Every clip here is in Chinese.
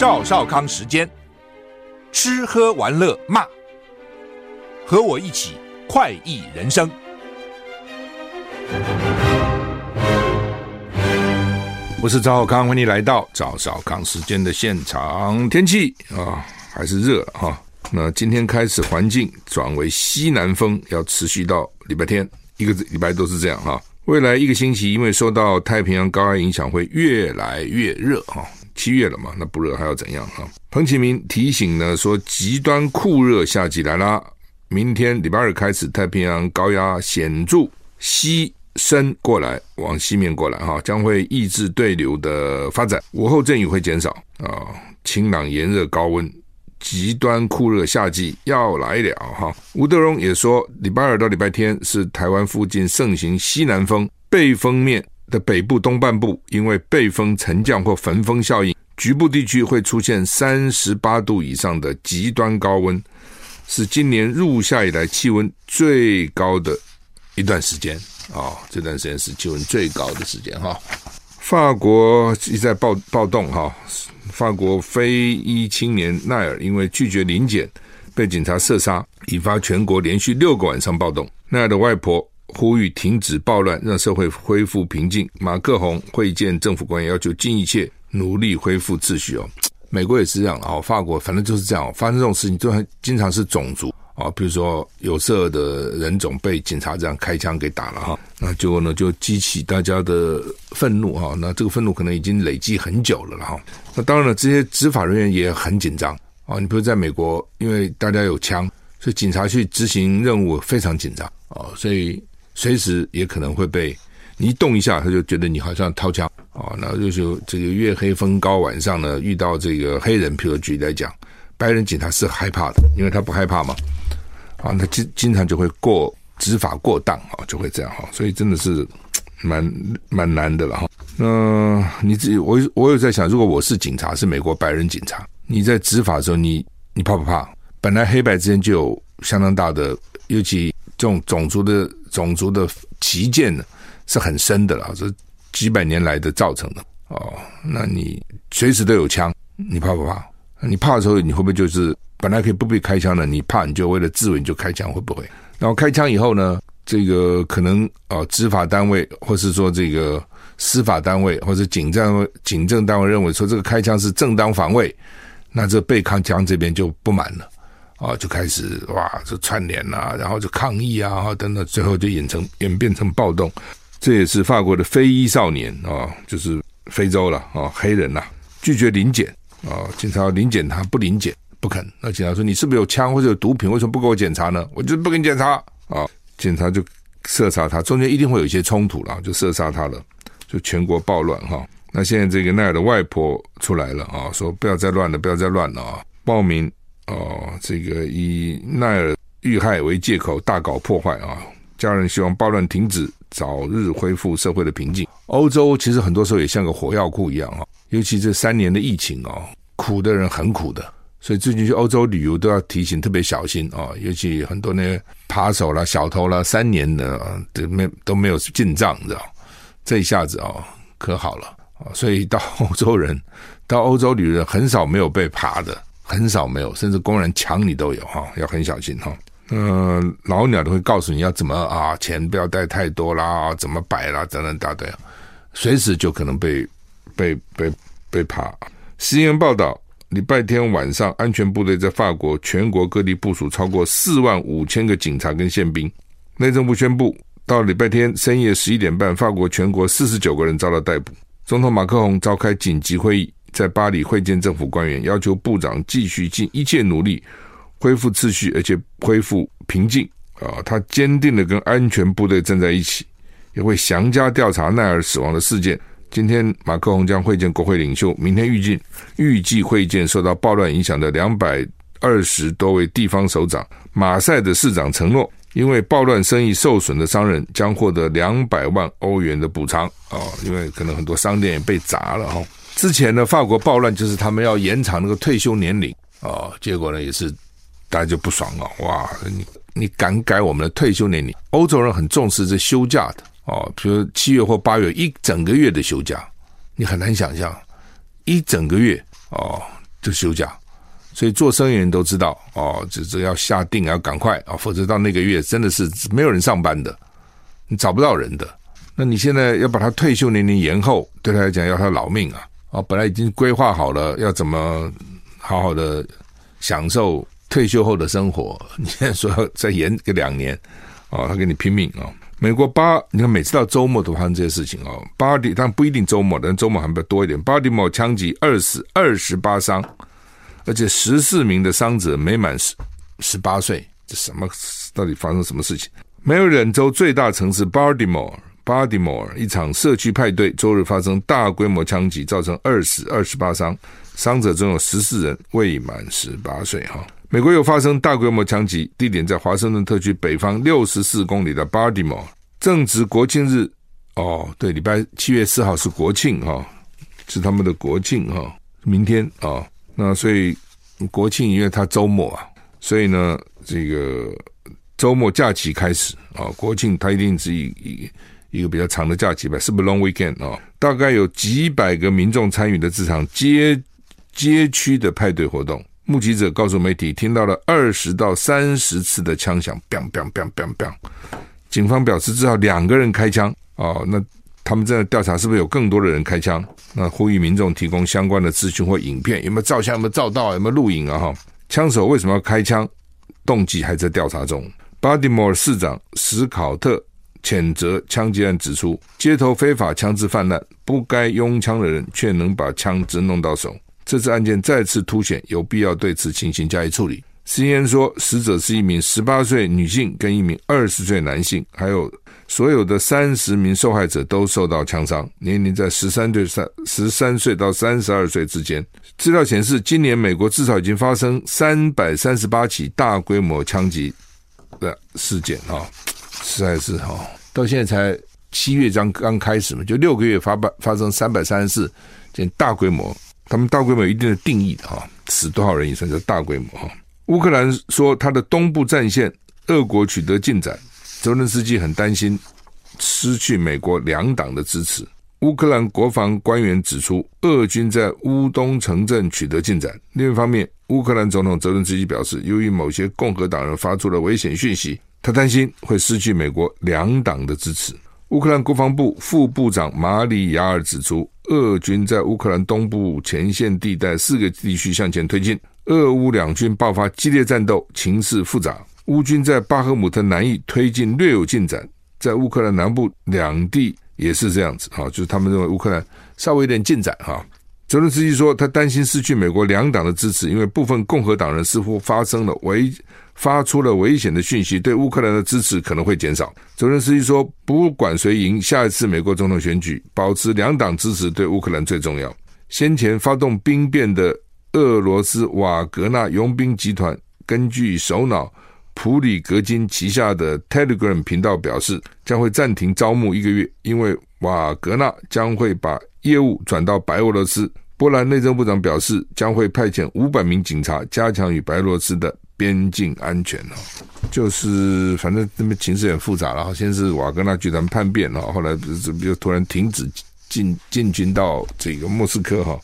赵少康时间，吃喝玩乐骂，和我一起快意人生。我是赵少康，欢迎来到赵少康时间的现场。天气啊，还是热哈。那今天开始环境转为西南风，要持续到礼拜天，一个礼拜都是这样哈。未来一个星期，因为受到太平洋高压影响，会越来越热哈。七月了嘛，那不热还要怎样哈？彭启明提醒呢，说极端酷热夏季来啦。明天礼拜二开始，太平洋高压显著西伸过来，往西面过来哈，将会抑制对流的发展。午后阵雨会减少啊，晴朗炎热高温，极端酷热夏季要来了哈。吴德荣也说，礼拜二到礼拜天是台湾附近盛行西南风，背风面的北部东半部，因为背风沉降或焚风效应，局部地区会出现三十八度以上的极端高温，是今年入夏以来气温最高的一段时间啊、这段时间是气温最高的时间哈。法国一再暴暴动哈。法国非裔青年奈尔因为拒绝临检被警察射杀，引发全国连续六个晚上暴动。奈尔的外婆呼吁停止暴乱，让社会恢复平静。马克宏会见政府官员，要求尽一切努力恢复秩序哦。美国也是这样哦，法国反正就是这样，发生这种事情就很经常是种族啊，比如说有色的人种被警察这样开枪给打了哈，那结果呢就激起大家的愤怒哈，那这个愤怒可能已经累积很久了了哈。那当然了，这些执法人员也很紧张啊。你比如在美国，因为大家有枪，所以警察去执行任务非常紧张啊，所以随时也可能会被你一动一下，他就觉得你好像掏枪啊。那就是这个月黑风高晚上呢，遇到这个黑人，譬如举例来讲，白人警察是害怕的，因为他不害怕嘛啊。他经经常就会过执法过当啊，就会这样哈。所以真的是。蛮蛮难的了哈。那你自己，我我有在想，如果我是警察，是美国白人警察，你在执法的时候，你你怕不怕？本来黑白之间就有相当大的，尤其这种种族的种族的歧见呢，是很深的了，这几百年来的造成的哦。那你随时都有枪，你怕不怕？你怕的时候，你会不会就是本来可以不必开枪的，你怕你就为了自卫你就开枪，会不会？然后开枪以后呢？这个可能啊，执法单位，或是说这个司法单位，或者警政警政单位认为说这个开枪是正当防卫，那这被开枪这边就不满了啊，就开始哇，就串联啊，然后就抗议啊，等等，最后就演成演变成暴动。这也是法国的非裔少年啊，就是非洲了啊，黑人呐，拒绝临检啊，警察要临检他不临检不肯，那警察说你是不是有枪或者有毒品，为什么不给我检查呢？我就不给你检查啊。警察就射杀他，中间一定会有一些冲突了，就射杀他了，就全国暴乱哈。那现在这个奈尔的外婆出来了啊，说不要再乱了，不要再乱了啊！报名哦，这个以奈尔遇害为借口大搞破坏啊！家人希望暴乱停止，早日恢复社会的平静。欧洲其实很多时候也像个火药库一样啊，尤其这三年的疫情啊，苦的人很苦的。所以最近去欧洲旅游都要提醒特别小心啊，尤其很多那些扒手啦、小偷啦，三年的都没都没有进账，知道？这一下子啊，可好了啊！所以到 欧洲人到欧洲旅游很少没有被扒的，很少没有，甚至公然抢你都有哈，要很小心哈。嗯、呃，老鸟都会告诉你要怎么啊，钱不要带太多啦，怎么摆啦，等等大堆，随时就可能被被被被扒。新闻报道。礼拜天晚上，安全部队在法国全国各地部署超过四万五千个警察跟宪兵。内政部宣布，到礼拜天深夜十一点半，法国全国四十九个人遭到逮捕。总统马克宏召开紧急会议，在巴黎会见政府官员，要求部长继续尽一切努力恢复秩序，而且恢复平静。啊，他坚定的跟安全部队站在一起，也会详加调查奈尔死亡的事件。今天马克宏将会见国会领袖，明天预计预计会见受到暴乱影响的两百二十多位地方首长。马赛的市长承诺，因为暴乱生意受损的商人将获得两百万欧元的补偿啊，因为可能很多商店也被砸了哈。之前呢，法国暴乱就是他们要延长那个退休年龄啊，结果呢也是大家就不爽了，哇，你你敢改我们的退休年龄？欧洲人很重视这休假的。哦，比如七月或八月一整个月的休假，你很难想象，一整个月哦，就休假。所以做生意人都知道哦，这这要下定要赶快啊，否则到那个月真的是没有人上班的，你找不到人的。那你现在要把他退休年龄延后，对他来讲要他老命啊！哦，本来已经规划好了要怎么好好的享受退休后的生活，你现在说要再延个两年，哦，他跟你拼命啊！美国巴，你看每次到周末都发生这些事情哦。巴迪，但不一定周末，但周末还比较多一点。巴迪莫枪击二死二十八伤。而且十四名的伤者没满十十八岁，这什么？到底发生什么事情？梅里兰州最大城市巴迪摩尔，巴迪莫尔一场社区派对周日发生大规模枪击，造成二死二十八伤，伤者中有十四人未满十八岁。哈，美国又发生大规模枪击，地点在华盛顿特区北方六十四公里的巴迪莫尔，正值国庆日。哦，对，礼拜七月四号是国庆哈，是他们的国庆哈，明天啊。那所以国庆，因为它周末啊，所以呢，这个周末假期开始啊，国庆它一定是以以一个比较长的假期吧，是不是 long weekend 哦？大概有几百个民众参与的这场街街区的派对活动，目击者告诉媒体，听到了二十到三十次的枪响，bang bang bang bang bang。警方表示，至少两个人开枪哦，那。他们正在调查是不是有更多的人开枪？那呼吁民众提供相关的资讯或影片，有没有照相？有没有照到？有没有录影啊？哈，枪手为什么要开枪？动机还在调查中。巴蒂摩尔市长史考特谴责枪击案，指出街头非法枪支泛滥，不该拥枪的人却能把枪支弄到手。这次案件再次凸显有必要对此情形加以处理。C N 说，死者是一名十八岁女性跟一名二十岁男性，还有。所有的三十名受害者都受到枪伤，年龄在十三岁三十三岁到三十二岁之间。资料显示，今年美国至少已经发生三百三十八起大规模枪击的事件啊，实在是哈，到现在才七月刚刚开始嘛，就六个月发办发生三百三十四件大规模，他们大规模有一定的定义的哈，死多少人也算叫大规模哈。乌克兰说，他的东部战线，俄国取得进展。泽伦斯基很担心失去美国两党的支持。乌克兰国防官员指出，俄军在乌东城镇取得进展。另一方面，乌克兰总统泽伦斯基表示，由于某些共和党人发出了危险讯息，他担心会失去美国两党的支持。乌克兰国防部副部长马里亚尔指出，俄军在乌克兰东部前线地带四个地区向前推进，俄乌两军爆发激烈战斗，情势复杂。乌军在巴赫姆特南翼推进略有进展，在乌克兰南部两地也是这样子哈，就是他们认为乌克兰稍微有点进展哈。泽伦斯基说，他担心失去美国两党的支持，因为部分共和党人似乎发生了危发出了危险的讯息，对乌克兰的支持可能会减少。泽连斯基说，不管谁赢下一次美国总统选举，保持两党支持对乌克兰最重要。先前发动兵变的俄罗斯瓦格纳佣兵集团，根据首脑。普里格金旗下的 Telegram 频道表示，将会暂停招募一个月，因为瓦格纳将会把业务转到白俄罗斯。波兰内政部长表示，将会派遣五百名警察加强与白俄罗斯的边境安全哦。就是反正这边情势很复杂了。先是瓦格纳集团叛变了，后来又突然停止进进军到这个莫斯科哈。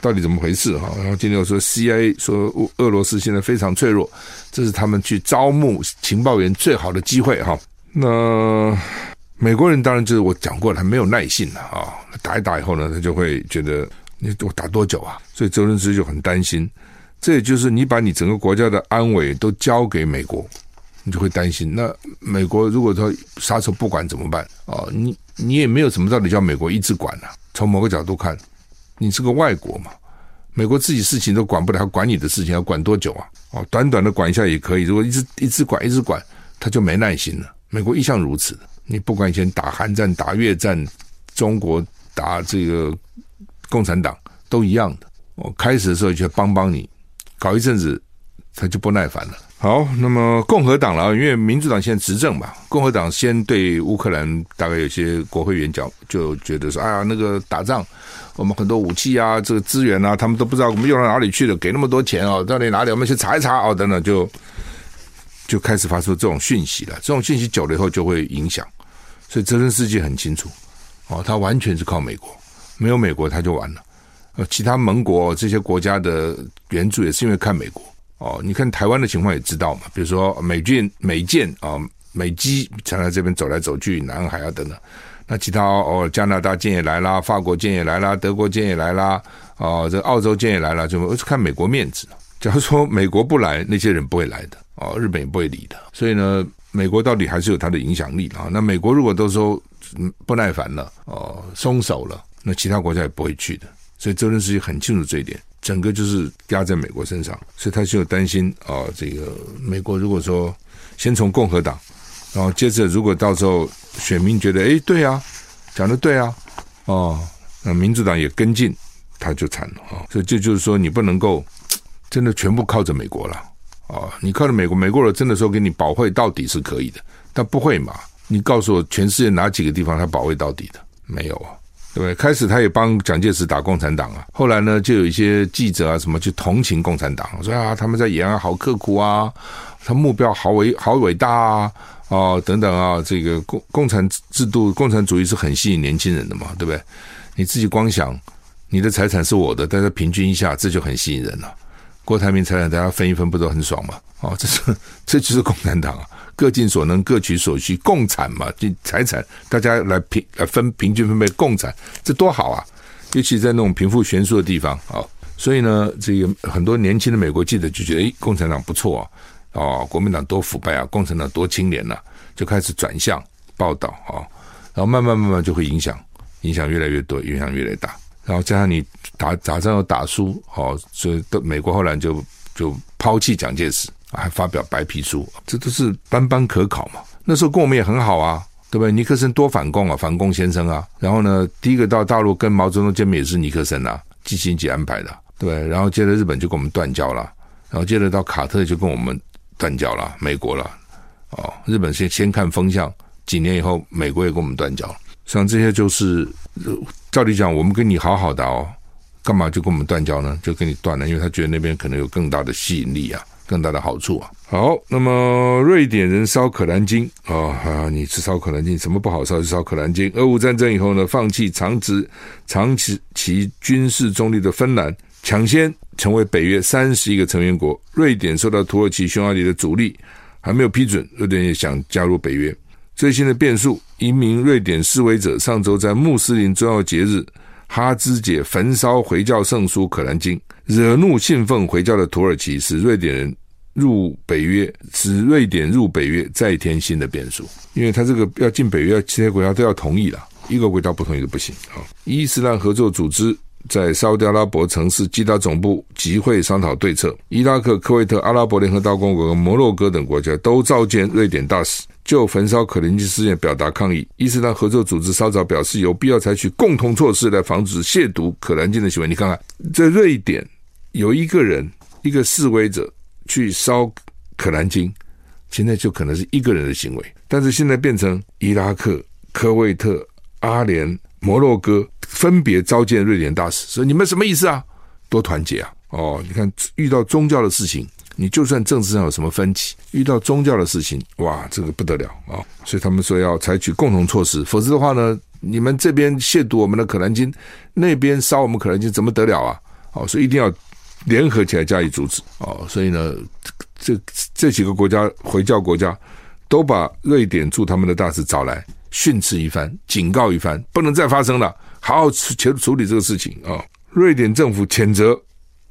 到底怎么回事哈？然后今天又说 CIA 说俄罗斯现在非常脆弱，这是他们去招募情报员最好的机会哈。那美国人当然就是我讲过了，他没有耐性了啊。打一打以后呢，他就会觉得你我打多久啊？所以泽伦斯基就很担心。这也就是你把你整个国家的安危都交给美国，你就会担心。那美国如果说撒手不管怎么办啊？你你也没有什么道理叫美国一直管啊。从某个角度看。你是个外国嘛？美国自己事情都管不了，管你的事情要管多久啊？哦，短短的管一下也可以。如果一直一直管一直管，他就没耐心了。美国一向如此。你不管以前打韩战、打越战，中国打这个共产党都一样的。我开始的时候就帮帮你，搞一阵子他就不耐烦了。好，那么共和党了，因为民主党现在执政嘛，共和党先对乌克兰大概有些国会议员讲，就觉得说，哎呀，那个打仗，我们很多武器啊，这个资源啊，他们都不知道我们用到哪里去了，给那么多钱哦，到底哪里？我们去查一查哦，等等，就就开始发出这种讯息了。这种讯息久了以后就会影响，所以泽连斯基很清楚，哦，他完全是靠美国，没有美国他就完了。呃，其他盟国这些国家的援助也是因为看美国哦。你看台湾的情况也知道嘛，比如说美军、美舰啊、美机常在这边走来走去，南海啊等等。那其他哦，加拿大舰也来啦，法国舰也来啦，德国舰也来啦，哦，这澳洲舰也来了，就看美国面子。假如说美国不来，那些人不会来的哦，日本也不会理的。所以呢，美国到底还是有它的影响力啊。那美国如果都说不耐烦了哦，松手了，那其他国家也不会去的。所以泽连斯基很清楚这一点，整个就是压在美国身上，所以他就担心啊，这个美国如果说先从共和党，然后接着如果到时候选民觉得哎对啊，讲的对啊，哦，那民主党也跟进，他就惨了啊。所以这就是说你不能够。真的全部靠着美国了啊！你靠着美国，美国人真的说给你保卫到底是可以的，但不会嘛？你告诉我，全世界哪几个地方他保卫到底的？没有啊，对不对？开始他也帮蒋介石打共产党啊，后来呢，就有一些记者啊什么去同情共产党，说啊他们在延安好刻苦啊，他目标好伟好伟大啊，哦等等啊，这个共共产制度、共产主义是很吸引年轻人的嘛，对不对？你自己光想你的财产是我的，大家平均一下，这就很吸引人了。郭台铭财产大家分一分，不都很爽吗？哦，这是 这就是共产党啊，各尽所能，各取所需，共产嘛，就财产大家来平来分平均分配，共产这多好啊！尤其在那种贫富悬殊的地方啊，所以呢，这个很多年轻的美国记者就觉得，诶，共产党不错啊，哦，国民党多腐败啊，共产党多清廉呐，就开始转向报道啊，然后慢慢慢慢就会影响，影响越来越多，影响越来越大。然后加上你打打仗又打输，哦，所以的美国后来就就抛弃蒋介石，还发表白皮书，这都是斑斑可考嘛。那时候跟我们也很好啊，对不对？尼克森多反共啊，反共先生啊。然后呢，第一个到大陆跟毛泽东见面也是尼克森啊，季辛吉安排的，对？然后接着日本就跟我们断交了，然后接着到卡特就跟我们断交了，美国了，哦，日本先先看风向，几年以后美国也跟我们断交了。像这些就是，照理讲，我们跟你好好的哦，干嘛就跟我们断交呢？就跟你断了，因为他觉得那边可能有更大的吸引力啊，更大的好处啊。好，那么瑞典人烧可兰经啊啊，你吃烧可兰经，什么不好烧就烧可兰经。俄乌战争以后呢，放弃长期长期其军事中立的芬兰，抢先成为北约三十一个成员国。瑞典受到土耳其、匈牙利的阻力，还没有批准，瑞典也想加入北约。最新的变数：一名瑞典示威者上周在穆斯林重要节日哈兹节焚烧回教圣书《可兰经》，惹怒信奉回教的土耳其，使瑞典人入北约，使瑞典入北约再添新的变数。因为他这个要进北约，其他国家都要同意了，一个国家不同意都不行啊。伊斯兰合作组织在沙乌地阿拉伯城市基达总部集会商讨对策，伊拉克、科威特、阿拉伯联合大公国和摩洛哥等国家都召见瑞典大使。就焚烧可兰经事件表达抗议。伊斯兰合作组织稍早表示，有必要采取共同措施来防止亵渎可兰经的行为。你看看，在瑞典有一个人，一个示威者去烧可兰经，现在就可能是一个人的行为，但是现在变成伊拉克、科威特、阿联、摩洛哥分别召见瑞典大使，说你们什么意思啊？多团结啊！哦，你看遇到宗教的事情。你就算政治上有什么分歧，遇到宗教的事情，哇，这个不得了啊！所以他们说要采取共同措施，否则的话呢，你们这边亵渎我们的可兰经，那边烧我们可兰经，怎么得了啊？哦，所以一定要联合起来加以阻止哦。所以呢，这这几个国家回教国家都把瑞典驻他们的大使找来训斥一番，警告一番，不能再发生了，好好处处理这个事情啊、哦！瑞典政府谴责。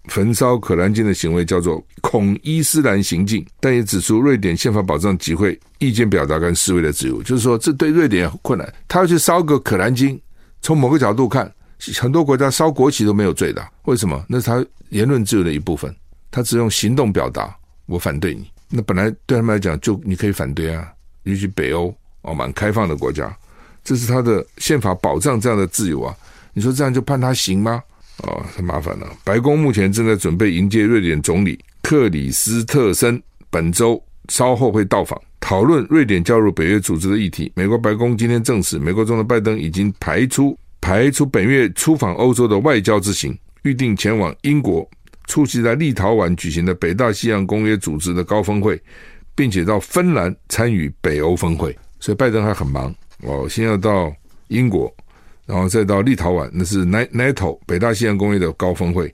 焚烧可兰经的行为叫做恐伊斯兰行径，但也指出瑞典宪法保障集会、意见表达跟示威的自由。就是说，这对瑞典很困难。他要去烧个可兰经，从某个角度看，很多国家烧国旗都没有罪的。为什么？那是他言论自由的一部分。他只用行动表达，我反对你。那本来对他们来讲，就你可以反对啊。尤其北欧哦，蛮开放的国家，这是他的宪法保障这样的自由啊。你说这样就判他刑吗？哦，太麻烦了。白宫目前正在准备迎接瑞典总理克里斯特森，本周稍后会到访，讨论瑞典加入北约组织的议题。美国白宫今天证实，美国总统拜登已经排出排出本月出访欧洲的外交之行，预定前往英国出席在立陶宛举行的北大西洋公约组织的高峰会，并且到芬兰参与北欧峰会。所以拜登还很忙哦，先要到英国。然后再到立陶宛，那是 NATO 北大西洋公约的高峰会，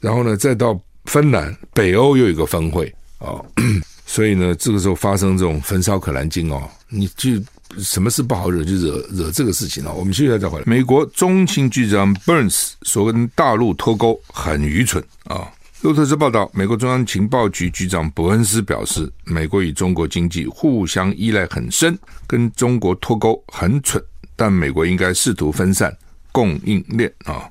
然后呢，再到芬兰，北欧又有一个峰会、哦，所以呢，这个时候发生这种焚烧可兰经哦，你就什么事不好惹，就惹惹这个事情了、我们现在再回来，美国中情局长 Burns 说跟大陆脱钩很愚蠢啊。路透社报道，美国中央情报局局长伯恩斯表示，美国与中国经济互相依赖很深，跟中国脱钩很蠢，但美国应该试图分散供应链啊。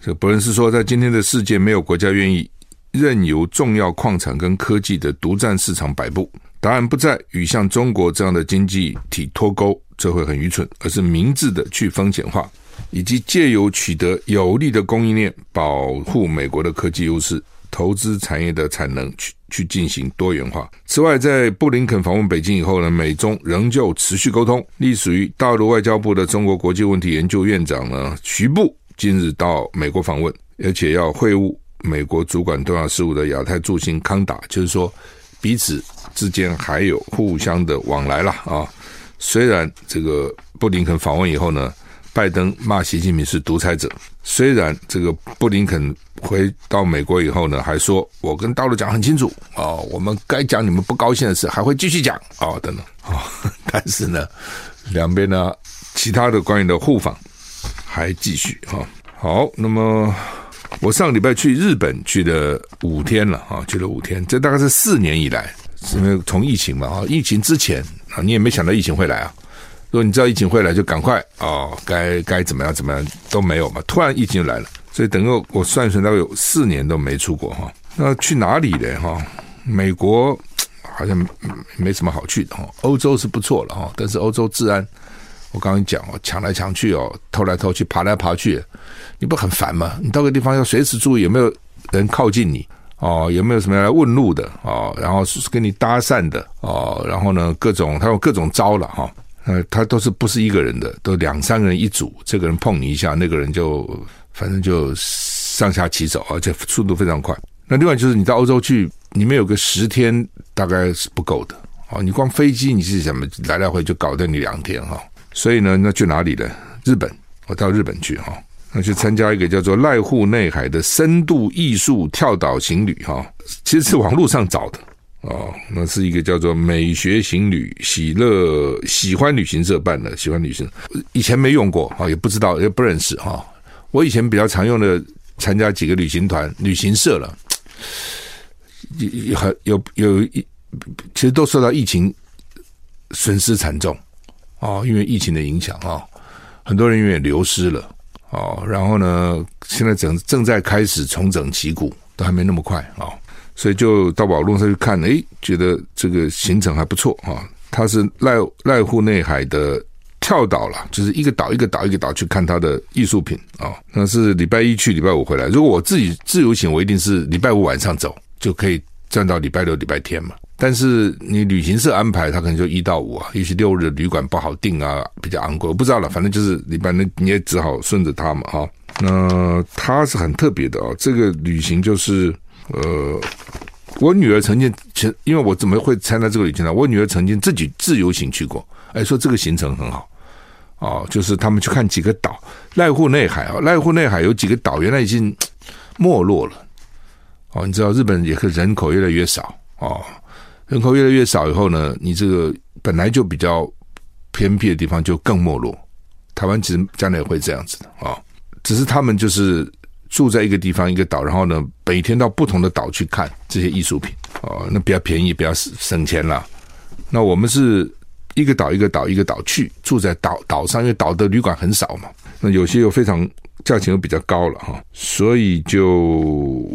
这伯恩斯说，在今天的世界，没有国家愿意任由重要矿产跟科技的独占市场摆布。答案不在与像中国这样的经济体脱钩，这会很愚蠢，而是明智的去风险化。以及借由取得有利的供应链，保护美国的科技优势，投资产业的产能，去去进行多元化。此外，在布林肯访问北京以后呢，美中仍旧持续沟通。隶属于大陆外交部的中国国际问题研究院长呢，徐步今日到美国访问，而且要会晤美国主管东亚事务的亚太助卿康达，就是说彼此之间还有互相的往来了啊。虽然这个布林肯访问以后呢。拜登骂习近平是独裁者，虽然这个布林肯回到美国以后呢，还说我跟大陆讲很清楚啊、我们该讲你们不高兴的事，还会继续讲啊、等等啊、但是呢，两边呢，其他的官员的互访还继续啊、好，那么我上个礼拜去日本去了五天了啊，去了五天，这大概是四年以来，因为从疫情嘛啊，疫情之前啊，你也没想到疫情会来啊。如果你知道疫情会来，就赶快哦，该该怎么样怎么样都没有嘛。突然疫情就来了，所以等个我算一算，大概有四年都没出国哈。那去哪里的？哈？美国好像没什么好去的哈。欧洲是不错了哈，但是欧洲治安，我刚刚讲哦，抢来抢去哦，偷来偷去，爬来爬去，你不很烦吗？你到个地方要随时注意有没有人靠近你哦，有没有什么来问路的哦，然后是跟你搭讪的哦，然后呢，各种他有各种招了哈。呃，他都是不是一个人的，都两三个人一组，这个人碰你一下，那个人就反正就上下其手，而且速度非常快。那另外就是你到欧洲去，你们有个十天大概是不够的哦，你光飞机你是怎么来来回就搞定你两天哈。所以呢，那去哪里呢？日本，我到日本去哈，那去参加一个叫做濑户内海的深度艺术跳岛行旅哈，其实是网络上找的。哦，那是一个叫做“美学行旅喜乐喜欢旅行社”办的，喜欢旅行，以前没用过啊，也不知道也不认识哈。我以前比较常用的，参加几个旅行团、旅行社了，有有有有，其实都受到疫情损失惨重哦，因为疫情的影响啊，很多人员也流失了哦。然后呢，现在正正在开始重整旗鼓，都还没那么快啊。所以就到网络上去看，诶，觉得这个行程还不错啊。它是濑濑户内海的跳岛了，就是一个岛一个岛一个岛去看它的艺术品啊。那是礼拜一去，礼拜五回来。如果我自己自由行，我一定是礼拜五晚上走，就可以站到礼拜六、礼拜天嘛。但是你旅行社安排，他可能就一到五啊，也许六日旅馆不好订啊，比较昂贵，我不知道了。反正就是你，反正你也只好顺着他嘛，哈。那他是很特别的啊，这个旅行就是。呃，我女儿曾经，前因为我怎么会参加这个旅行呢？我女儿曾经自己自由行去过，哎，说这个行程很好，哦，就是他们去看几个岛，濑户内海啊，濑户内海有几个岛，原来已经 没落了，哦，你知道日本也是人口越来越少，哦，人口越来越少以后呢，你这个本来就比较偏僻的地方就更没落，台湾其实将来也会这样子的啊，只是他们就是。住在一个地方一个岛，然后呢，每天到不同的岛去看这些艺术品哦，那比较便宜，比较省钱啦。那我们是一个岛一个岛一个岛去住在岛岛上，因为岛的旅馆很少嘛。那有些又非常价钱又比较高了哈，所以就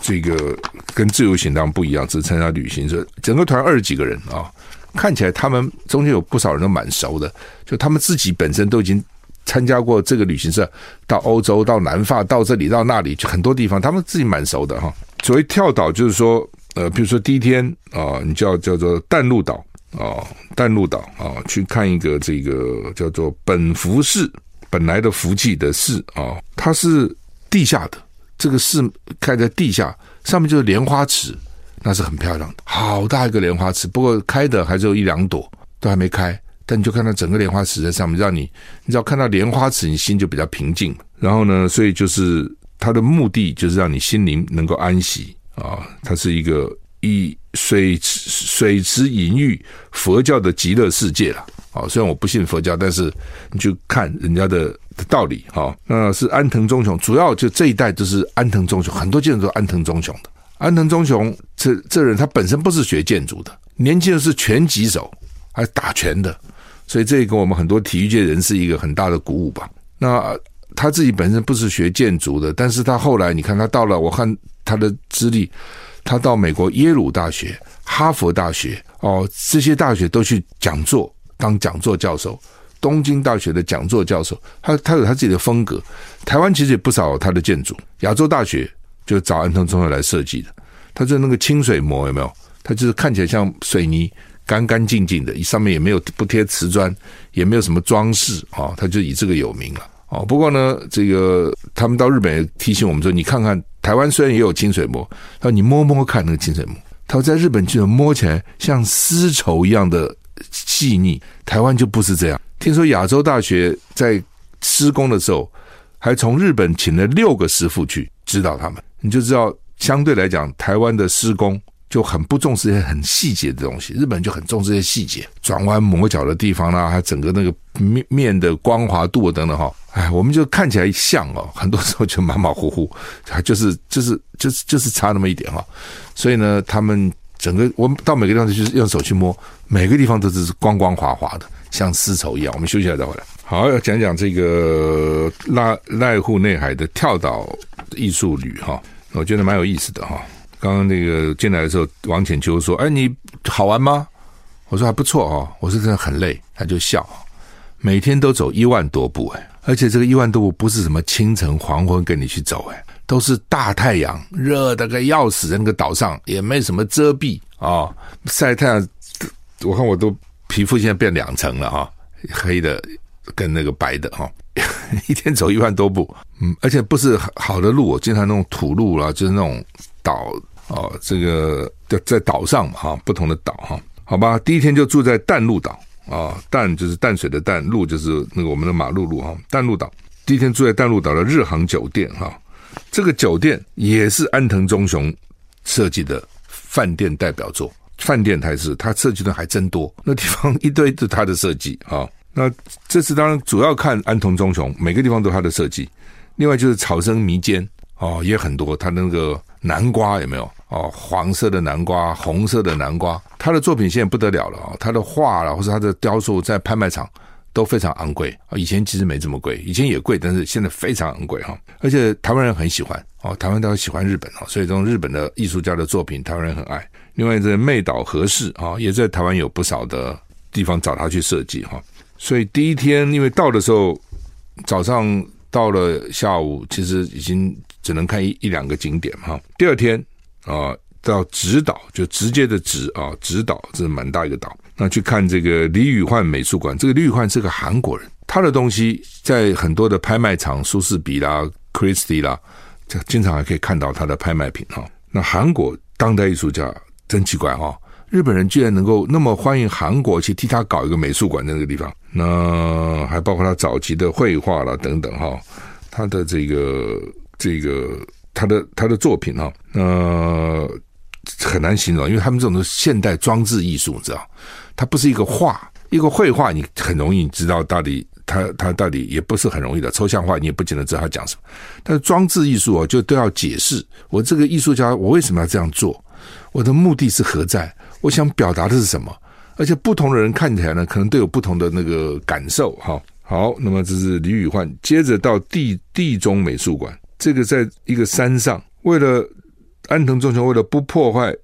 这个跟自由行当不一样，只参加旅行社，整个团二十几个人啊，看起来他们中间有不少人都蛮熟的，就他们自己本身都已经。参加过这个旅行社，到欧洲、到南法、到这里、到那里，就很多地方，他们自己蛮熟的哈。所谓跳岛，就是说，呃，比如说第一天啊，你叫叫做淡路岛啊，淡路岛啊，去看一个这个叫做本福寺，本来的福气的寺啊，它是地下的，这个寺开在地下，上面就是莲花池，那是很漂亮的，好大一个莲花池，不过开的还只有一两朵，都还没开。但你就看到整个莲花池在上面，让你你只要看到莲花池，你心就比较平静。然后呢，所以就是它的目的就是让你心灵能够安息啊。它是一个以水池水池隐喻佛教的极乐世界了。虽然我不信佛教，但是你就看人家的道理哈。那是安藤忠雄，主要就这一代都是安藤忠雄，很多建筑都是安藤忠雄的。安藤忠雄这这人他本身不是学建筑的，年轻的是拳击手，还打拳的，所以这给我们很多体育界人士一个很大的鼓舞吧。那他自己本身不是学建筑的，但是他后来你看他到了，我看他的资历，他到美国耶鲁大学、哈佛大学哦，这些大学都去讲座。当讲座教授，东京大学的讲座教授，他他有他自己的风格。台湾其实也不少他的建筑，亚洲大学就找安藤忠雄来设计的。他就那个清水模有没有？他就是看起来像水泥，干干净净的，上面也没有不贴瓷砖，也没有什么装饰啊。他就以这个有名了哦。不过呢，这个他们到日本也提醒我们说，你看看台湾虽然也有清水模，他说你摸摸看那个清水模，他说在日本就摸起来像丝绸一样的。细腻，台湾就不是这样。听说亚洲大学在施工的时候，还从日本请了六个师傅去指导他们，你就知道相对来讲，台湾的施工就很不重视一些很细节的东西，日本就很重视这些细节，转弯抹角的地方啦，还整个那个面面的光滑度等等哈。哎，我们就看起来像哦，很多时候就马马虎虎，还就是就是就是就是差那么一点哈。所以呢，他们。整个我们到每个地方就是用手去摸，每个地方都是光光滑滑的，像丝绸一样。我们休息一下再回来。好，要讲讲这个濑濑户内海的跳岛艺术旅哈，我觉得蛮有意思的哈。刚刚那个进来的时候，王浅秋说：“哎，你好玩吗？”我说：“还不错哦。”我说：“真的很累。”他就笑。每天都走一万多步哎，而且这个一万多步不是什么清晨黄昏跟你去走哎。都是大太阳，热的个要死，那个岛上也没什么遮蔽啊、晒太阳，我看我都皮肤现在变两层了哈、黑的跟那个白的哈、一天走一万多步，嗯，而且不是好的路，我经常那种土路啦，就是那种岛哦，这个在在岛上嘛哈，不同的岛哈，好吧，第一天就住在淡路岛啊，淡就是淡水的淡，路就是那个我们的马路路哈，淡路岛，第一天住在淡路岛的日航酒店哈。这个酒店也是安藤忠雄设计的饭店代表作，饭店还是他设计的还真多，那地方一堆是他的设计啊。那这次当然主要看安藤忠雄，每个地方都他的设计。另外就是草生弥坚哦，也很多，他那个南瓜有没有哦？黄色的南瓜，红色的南瓜，他的作品现在不得了了啊！他的画啦，或者他的雕塑在拍卖场。都非常昂贵啊！以前其实没这么贵，以前也贵，但是现在非常昂贵哈。而且台湾人很喜欢哦，台湾都喜欢日本哦，所以这种日本的艺术家的作品，台湾人很爱。另外，这妹岛和氏啊，也在台湾有不少的地方找他去设计哈。所以第一天因为到的时候，早上到了下午，其实已经只能看一一两个景点哈。第二天啊。到直岛就直接的直啊，直岛这是蛮大一个岛。那去看这个李宇焕美术馆，这个李宇焕是个韩国人，他的东西在很多的拍卖场，苏士比啦、Christie 啦，这经常还可以看到他的拍卖品哈。那韩国当代艺术家真奇怪哈，日本人居然能够那么欢迎韩国去替他搞一个美术馆在那个地方，那还包括他早期的绘画啦等等哈，他的这个这个他的他的作品哈，那。很难形容，因为他们这种都是现代装置艺术，你知道，它不是一个画，一个绘画，你很容易知道到底它它到底也不是很容易的。抽象画你也不见得知道它讲什么，但是装置艺术哦，就都要解释。我这个艺术家，我为什么要这样做？我的目的是何在？我想表达的是什么？而且不同的人看起来呢，可能都有不同的那个感受。哈，好，那么这是李宇焕，接着到地地中美术馆，这个在一个山上，为了。安藤忠雄为了不破坏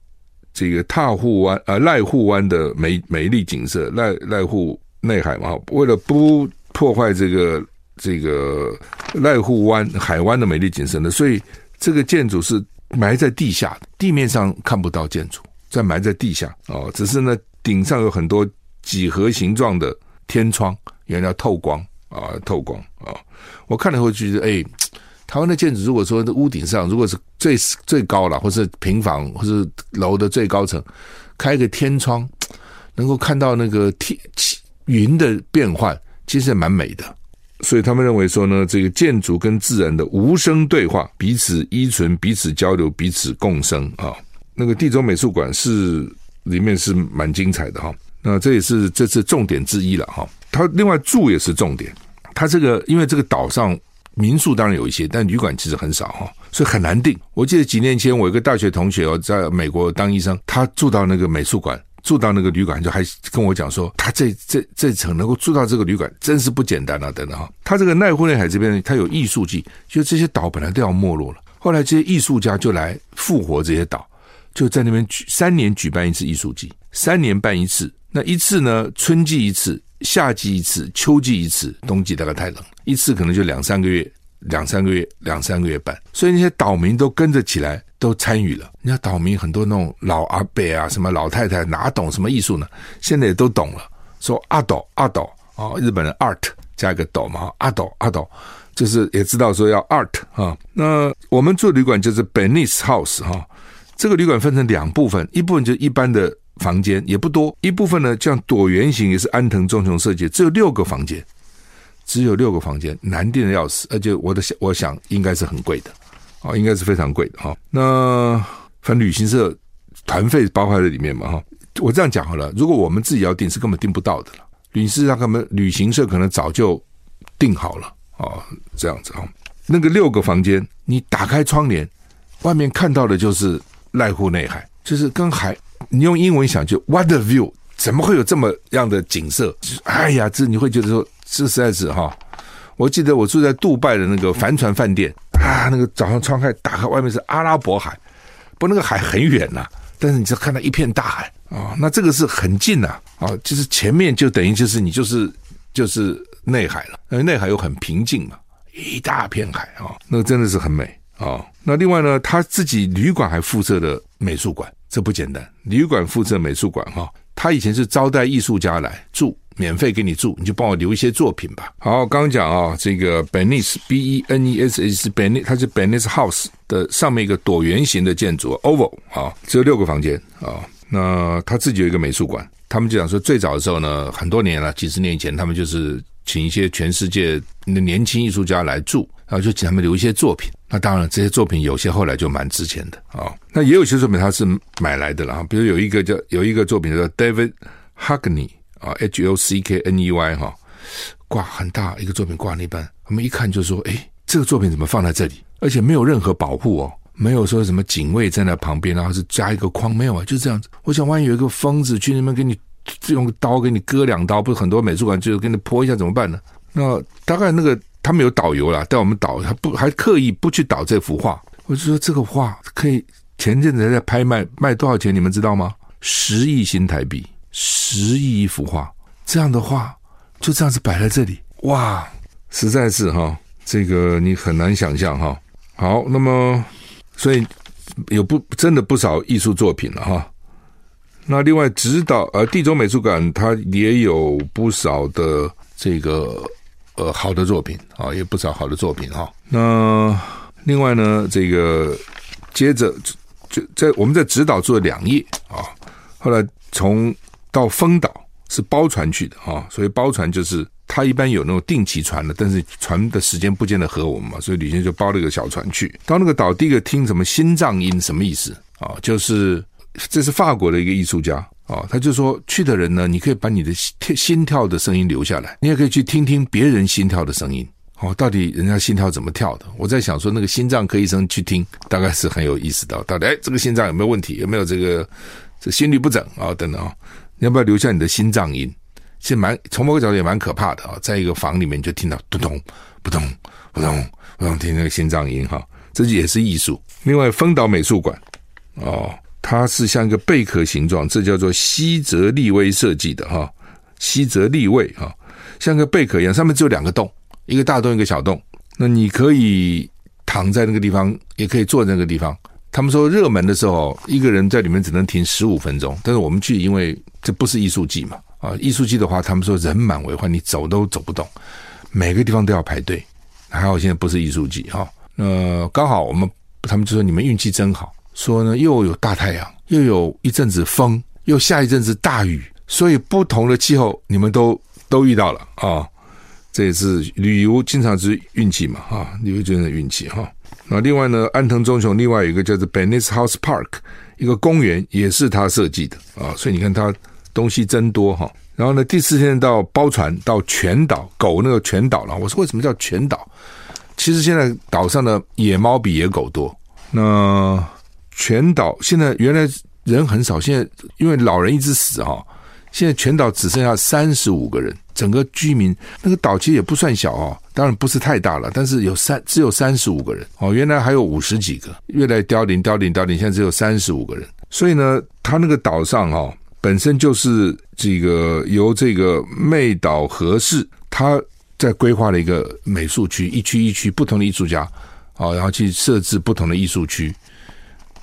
这个踏户湾啊濑户湾的美美丽景色，濑濑户内海嘛，为了不破坏这个这个濑户湾海湾的美丽景色呢，所以这个建筑是埋在地下，地面上看不到建筑，在埋在地下哦。只是呢，顶上有很多几何形状的天窗，原来透光啊，透光啊。我看了后觉得，哎。台湾的建筑，如果说屋顶上如果是最最高了，或是平房，或是楼的最高层，开个天窗，能够看到那个天云的变换，其实也蛮美的。所以他们认为说呢，这个建筑跟自然的无声对话，彼此依存、彼此交流、彼此共生啊。那个地中美术馆是里面是蛮精彩的哈。那这也是这次重点之一了哈。它另外住也是重点。它这个因为这个岛上民宿当然有一些，但旅馆其实很少哈，所以很难定。我记得几年前我有个大学同学哦，在美国当医生，他住到那个美术馆。住到那个旅馆，就还跟我讲说，他这这这层能够住到这个旅馆，真是不简单啊！等等哈，他这个濑户内海这边，他有艺术季，就这些岛本来都要没落了，后来这些艺术家就来复活这些岛，就在那边举三年举办一次艺术季，三年办一次，那一次呢，春季一次，夏季一次，秋季一次，冬季大概太冷，一次可能就两三个月，两三个月，两三个月半，所以那些岛民都跟着起来。都参与了，你看岛民很多那种老阿伯啊，什么老太太，哪懂什么艺术呢？现在也都懂了，说阿斗阿斗啊，日本人 art 加一个斗嘛，阿斗阿斗，就是也知道说要 art 啊。那我们住旅馆就是 Beneath House 哈，这个旅馆分成两部分，一部分就一般的房间也不多，一部分呢像椭圆形也是安藤忠雄设计，只有六个房间，只有六个房间，难订的要死，而且我的想我想应该是很贵的。啊，应该是非常贵的哈。那反正旅行社团费包含在里面嘛哈。我这样讲好了，如果我们自己要订，是根本订不到的了。旅行社他们旅行社可能早就订好了啊，这样子哈。那个六个房间，你打开窗帘，外面看到的就是濑户内海，就是跟海。你用英文想就 What a view？怎么会有这么样的景色？哎呀，这你会觉得说，这实在是哈。我记得我住在杜拜的那个帆船饭店。啊，那个早上窗开打开，外面是阿拉伯海，不，那个海很远呐、但是你就看到一片大海啊、那这个是很近呐，啊、哦，就是前面就等于就是你就是就是内海了，因为内海又很平静嘛，一大片海啊、哦，那个真的是很美、哦。那另外呢，他自己旅馆还附设了美术馆，这不简单，旅馆附设美术馆哈，他以前是招待艺术家来住。免费给你住，你就帮我留一些作品吧。好，刚刚讲啊，这个 Beneath B E N E S H Beneath，它是 Beneath House 的上面一个椭圆形的建筑，Oval 啊，只有六个房间啊。那他自己有一个美术馆，他们就讲说，最早的时候呢，很多年了，几十年以前，他们就是请一些全世界的年轻艺术家来住，然后就请他们留一些作品。那当然，这些作品有些后来就蛮值钱的啊。那也有些作品他是买来的了，比如有一个叫有一个作品叫 David Hockney。啊，H O C K N E Y 哈，挂很大一个作品挂那边，我们一看就说，哎，这个作品怎么放在这里？而且没有任何保护哦，没有说什么警卫在那旁边，然后是加一个框，没有啊，就这样子。我想，万一有一个疯子去那边给你用刀给你割两刀，不是很多美术馆就给你泼一下怎么办呢？那大概那个他们有导游啦，带我们导，他不还刻意不去导这幅画。我就说这个画可以前阵子在拍卖，卖多少钱？你们知道吗？十亿新台币。十亿一幅画，这样的画就这样子摆在这里，哇，实在是哈，这个你很难想象哈。好，那么所以有不真的不少艺术作品了哈。那另外指导呃地中美术馆，它也有不少的这个呃好的作品啊，也不少好的作品哈。那另外呢，这个接着就在我们在直岛住了两夜啊，后来从。到丰岛是包船去的啊，所以包船就是它一般有那种定期船的，但是船的时间不见得合我们嘛，所以旅行就包了一个小船去。到那个岛，第一个听什么心脏音，什么意思啊？就是这是法国的一个艺术家啊，他就说去的人呢，你可以把你的心跳的声音留下来，你也可以去听听别人心跳的声音哦，到底人家心跳怎么跳的？我在想说，那个心脏科医生去听，大概是很有意思的。到底哎，这个心脏有没有问题？有没有这个这心律不整啊？等等啊。要不要留下你的心脏音？其实蛮从某个角度也蛮可怕的啊，在一个房里面就听到咚咚、扑通、扑通、扑通，听那个心脏音哈，这也是艺术。另外，丰岛美术馆哦，它是像一个贝壳形状，这叫做西泽立威设计的哈，西泽立威哈，像个贝壳一样，上面只有两个洞，一个大洞，一个小洞。那你可以躺在那个地方，也可以坐在那个地方。他们说热门的时候，一个人在里面只能停十五分钟。但是我们去，因为这不是艺术季嘛，啊，艺术季的话，他们说人满为患，你走都走不动，每个地方都要排队。还好现在不是艺术季哈，呃，刚好我们他们就说你们运气真好，说呢又有大太阳，又有一阵子风，又下一阵子大雨，所以不同的气候你们都都遇到了啊。这也是旅游经常是运气嘛，啊，旅游就是运气哈。那另外呢，安藤忠雄另外有一个叫做 Bennett House Park，一个公园也是他设计的啊，所以你看他东西真多哈。然后呢，第四天到包船到全岛，狗那个全岛了。我说为什么叫全岛？其实现在岛上的野猫比野狗多。那全岛现在原来人很少，现在因为老人一直死哈，现在全岛只剩下三十五个人。整个居民那个岛其实也不算小哦，当然不是太大了，但是有三只有三十五个人哦，原来还有五十几个，越来凋零凋零凋零，现在只有三十五个人。所以呢，他那个岛上哈、哦，本身就是这个由这个妹岛和氏他在规划了一个美术区，一区一区不同的艺术家啊、哦，然后去设置不同的艺术区。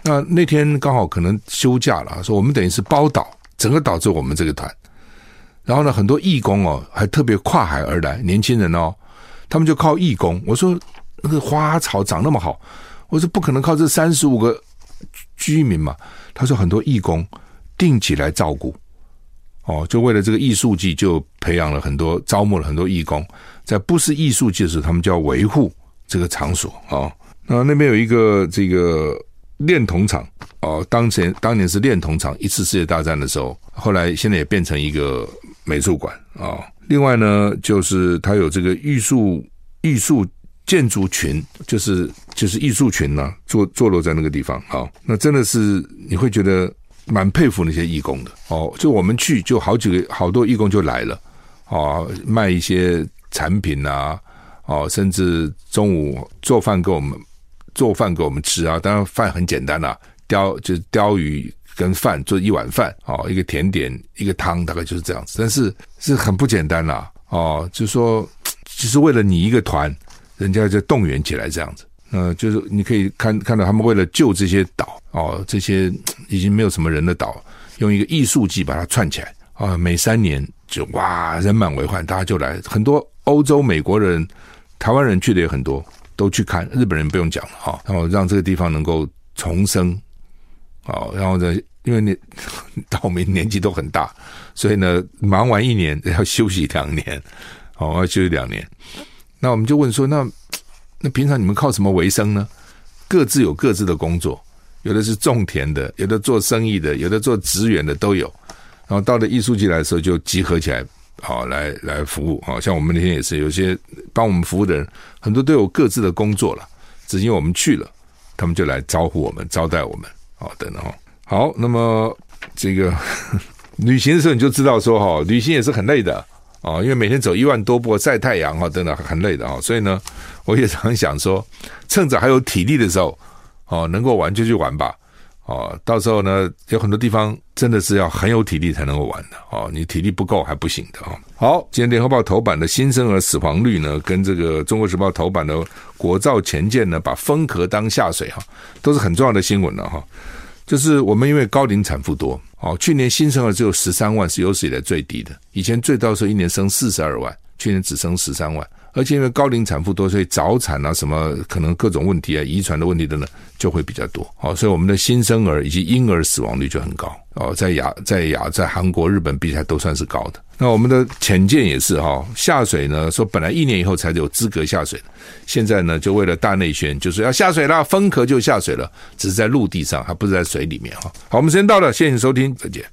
那那天刚好可能休假了，说我们等于是包岛，整个岛就我们这个团。然后呢，很多义工哦，还特别跨海而来，年轻人哦，他们就靠义工。我说那个花草长那么好，我说不可能靠这三十五个居民嘛。他说很多义工定期来照顾，哦，就为了这个艺术季，就培养了很多，招募了很多义工，在不是艺术季的时候，他们就要维护这个场所哦。那那边有一个这个炼铜厂哦，当前当年是炼铜厂，一次世界大战的时候，后来现在也变成一个。美术馆啊，另外呢，就是它有这个艺术艺术建筑群，就是就是艺术群呢、坐坐落在那个地方啊。那真的是你会觉得蛮佩服那些义工的哦。就我们去，就好几个好多义工就来了啊，卖一些产品啊，哦，甚至中午做饭给我们做饭给我们吃啊。当然饭很简单啦、啊，鯛就是鯛鱼。跟饭做一碗饭哦，一个甜点，一个汤，大概就是这样子。但是是很不简单啦，哦，就是说，就是为了你一个团，人家就动员起来这样子。呃，就是你可以看看到他们为了救这些岛哦，这些已经没有什么人的岛，用一个艺术季把它串起来啊。每三年就哇，人满为患，大家就来，很多欧洲、美国人、台湾人去的也很多，都去看。日本人不用讲了哈，然后让这个地方能够重生。哦，然后呢，因为你 岛民年纪都很大，所以呢，忙完一年 要休息两年，哦，要休息两年。那我们就问说，那那平常你们靠什么为生呢？各自有各自的工作，有的是种田的，有的做生意的，有的做职员的都有。然后到了艺术季来的时候，就集合起来，好来来服务。好像我们那天也是，有些帮我们服务的人，很多都有各自的工作了，只因为我们去了，他们就来招呼我们，招待我们。好的呢，好，那么这个 旅行的时候你就知道说哈，旅行也是很累的啊，因为每天走一万多步晒太阳啊，等等很累的啊，所以呢，我也常想说，趁着还有体力的时候，哦，能够玩就去玩吧，哦，到时候呢，有很多地方真的是要很有体力才能够玩的哦，你体力不够还不行的哦。好，今天联合报头版的新生儿死亡率呢，跟这个中国时报头版的国造前舰呢，把封壳当下水哈，都是很重要的新闻了哈。就是我们因为高龄产妇多，哦，去年新生儿只有十三万，是有史以来最低的。以前最高的时候一年生四十二万，去年只生十三万。而且因为高龄产妇多，所以早产啊，什么可能各种问题啊，遗传的问题等等就会比较多。好，所以我们的新生儿以及婴儿死亡率就很高。哦，在亚在亚在韩国、日本比起来都算是高的。那我们的潜舰也是哈，下水呢，说本来一年以后才有资格下水，现在呢就为了大内宣，就是要下水了，封壳就下水了，只是在陆地上，还不是在水里面哈。好，我们时间到了，谢谢你收听，再见。